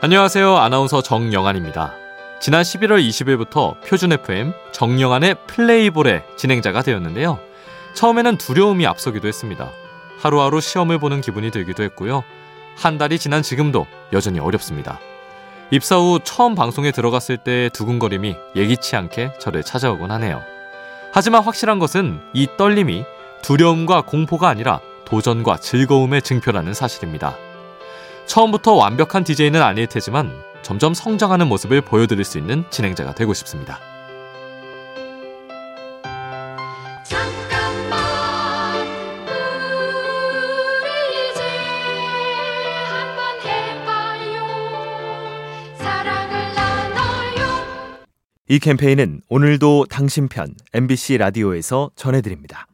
안녕하세요. 아나운서 정영안입니다. 지난 11월 20일부터 표준 FM 정영안의 플레이볼의 진행자가 되었는데요. 처음에는 두려움이 앞서기도 했습니다. 하루하루 시험을 보는 기분이 들기도 했고요. 한 달이 지난 지금도 여전히 어렵습니다. 입사 후 처음 방송에 들어갔을 때 두근거림이 예기치 않게 저를 찾아오곤 하네요. 하지만 확실한 것은 이 떨림이 두려움과 공포가 아니라 도전과 즐거움의 증표라는 사실입니다. 처음부터 완벽한 DJ는 아닐 테지만 점점 성장하는 모습을 보여드릴 수 있는 진행자가 되고 싶습니다. 이 캠페인은 오늘도 당신 편 MBC 라디오에서 전해드립니다.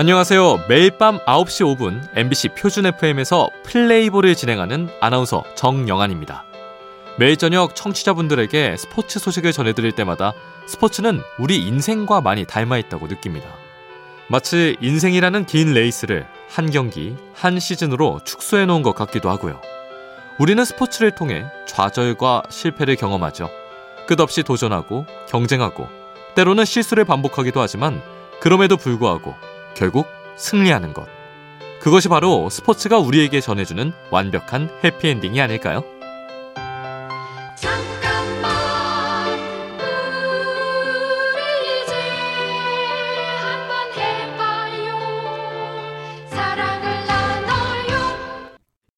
안녕하세요. 매일 밤 9시 5분 MBC 표준 FM에서 플레이볼을 진행하는 아나운서 정영안입니다. 매일 저녁 청취자분들에게 스포츠 소식을 전해드릴 때마다 스포츠는 우리 인생과 많이 닮아 있다고 느낍니다. 마치 인생이라는 긴 레이스를 한 경기, 한 시즌으로 축소해 놓은 것 같기도 하고요. 우리는 스포츠를 통해 좌절과 실패를 경험하죠. 끝없이 도전하고 경쟁하고 때로는 실수를 반복하기도 하지만 그럼에도 불구하고 결국 승리하는 것. 그것이 바로 스포츠가 우리에게 전해주는 완벽한 해피엔딩이 아닐까요?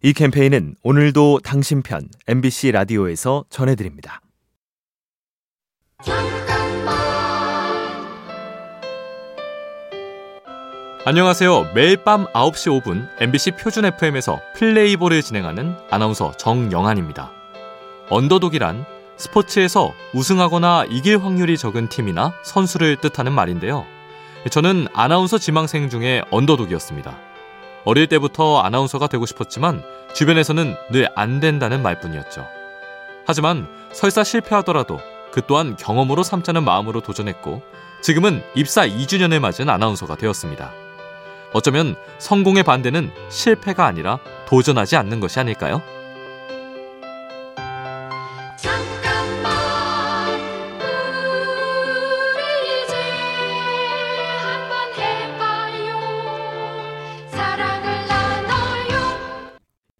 이 캠페인은 오늘도 당신 편 MBC 라디오에서 전해드립니다. 안녕하세요. 매일 밤 9시 5분 MBC 표준 FM에서 플레이볼을 진행하는 아나운서 정영한입니다. 언더독이란 스포츠에서 우승하거나 이길 확률이 적은 팀이나 선수를 뜻하는 말인데요. 저는 아나운서 지망생 중에 언더독이었습니다. 어릴 때부터 아나운서가 되고 싶었지만 주변에서는 늘 안 된다는 말뿐이었죠. 하지만 설사 실패하더라도 그 또한 경험으로 삼자는 마음으로 도전했고 지금은 입사 2주년을 맞은 아나운서가 되었습니다. 어쩌면 성공의 반대는 실패가 아니라 도전하지 않는 것이 아닐까요?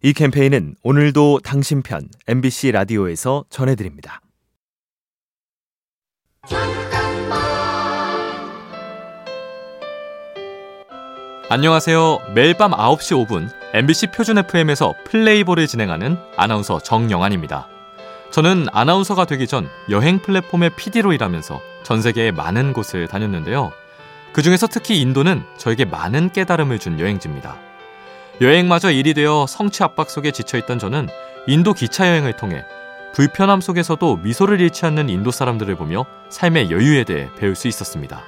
이 캠페인은 오늘도 당신 편 MBC 라디오에서 전해드립니다. 안녕하세요. 매일 밤 9시 5분 MBC 표준 FM에서 플레이볼을 진행하는 아나운서 정영안입니다. 저는 아나운서가 되기 전 여행 플랫폼의 PD로 일하면서 전 세계의 많은 곳을 다녔는데요. 그 중에서 특히 인도는 저에게 많은 깨달음을 준 여행지입니다. 여행마저 일이 되어 성취 압박 속에 지쳐있던 저는 인도 기차 여행을 통해 불편함 속에서도 미소를 잃지 않는 인도 사람들을 보며 삶의 여유에 대해 배울 수 있었습니다.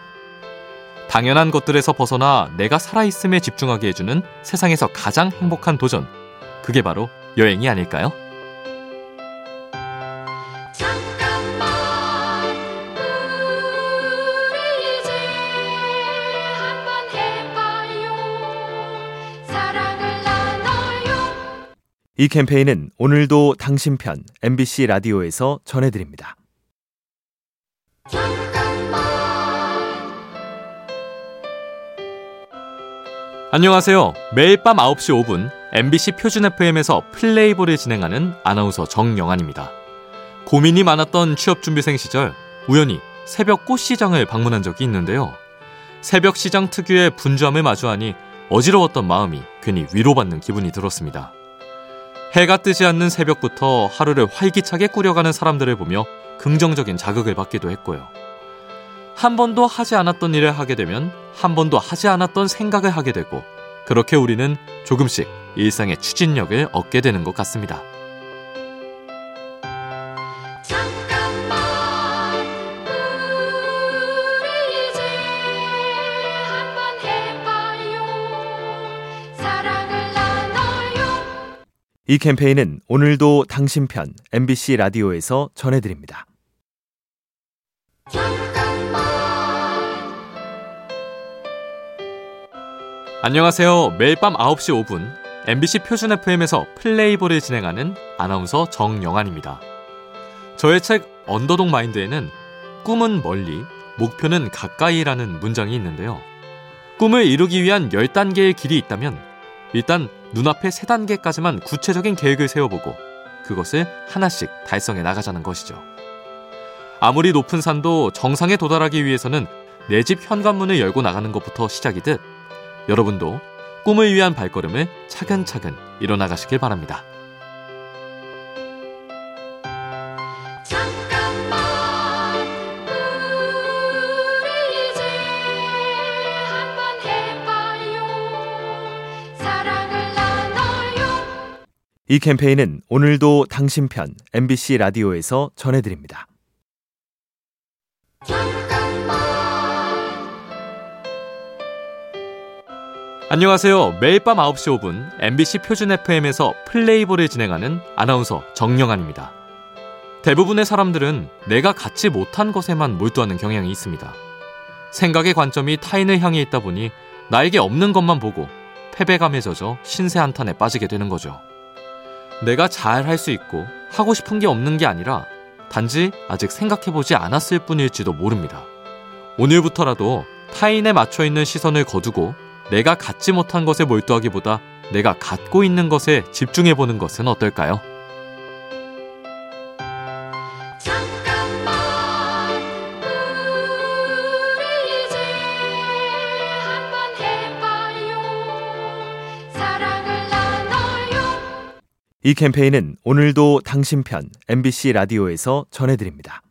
당연한 것들에서 벗어나 내가 살아있음에 집중하게 해주는 세상에서 가장 행복한 도전. 그게 바로 여행이 아닐까요? 이 캠페인은 오늘도 당신 편 MBC 라디오에서 전해드립니다. 안녕하세요. 매일 밤 9시 5분 MBC 표준 FM에서 플레이볼을 진행하는 아나운서 정영안입니다. 고민이 많았던 취업준비생 시절 우연히 새벽 꽃시장을 방문한 적이 있는데요. 새벽 시장 특유의 분주함을 마주하니 어지러웠던 마음이 괜히 위로받는 기분이 들었습니다. 해가 뜨지 않는 새벽부터 하루를 활기차게 꾸려가는 사람들을 보며 긍정적인 자극을 받기도 했고요. 한 번도 하지 않았던 일을 하게 되면 한 번도 하지 않았던 생각을 하게 되고 그렇게 우리는 조금씩 일상의 추진력을 얻게 되는 것 같습니다. 이 캠페인은 오늘도 당신 편 MBC 라디오에서 전해드립니다. 안녕하세요. 매일 밤 9시 5분 MBC 표준 FM에서 플레이볼을 진행하는 아나운서 정영환입니다. 저의 책 언더독 마인드에는 꿈은 멀리, 목표는 가까이라는 문장이 있는데요. 꿈을 이루기 위한 10단계의 길이 있다면 일단 눈앞에 3단계까지만 구체적인 계획을 세워보고 그것을 하나씩 달성해 나가자는 것이죠. 아무리 높은 산도 정상에 도달하기 위해서는 내 집 현관문을 열고 나가는 것부터 시작이듯 여러분도 꿈을 위한 발걸음을 차근차근 일어나가시길 바랍니다. 잠깐만 우리 이제 한번 해봐요 사랑을 나눠요 이 캠페인은 오늘도 당신 편 MBC 라디오에서 전해드립니다. 안녕하세요. 매일 밤 9시 5분 MBC 표준 FM에서 플레이볼을 진행하는 아나운서 정영환입니다. 대부분의 사람들은 내가 갖지 못한 것에만 몰두하는 경향이 있습니다. 생각의 관점이 타인을 향해 있다 보니 나에게 없는 것만 보고 패배감에 젖어 신세 한탄에 빠지게 되는 거죠. 내가 잘 할 수 있고 하고 싶은 게 없는 게 아니라 단지 아직 생각해보지 않았을 뿐일지도 모릅니다. 오늘부터라도 타인에 맞춰 있는 시선을 거두고 내가 갖지 못한 것에 몰두하기보다 내가 갖고 있는 것에 집중해 보는 것은 어떨까요? 잠깐만 우리 이제 한번 해봐요 사랑을 나눠요 이 캠페인은 오늘도 당신 편 MBC 라디오에서 전해드립니다.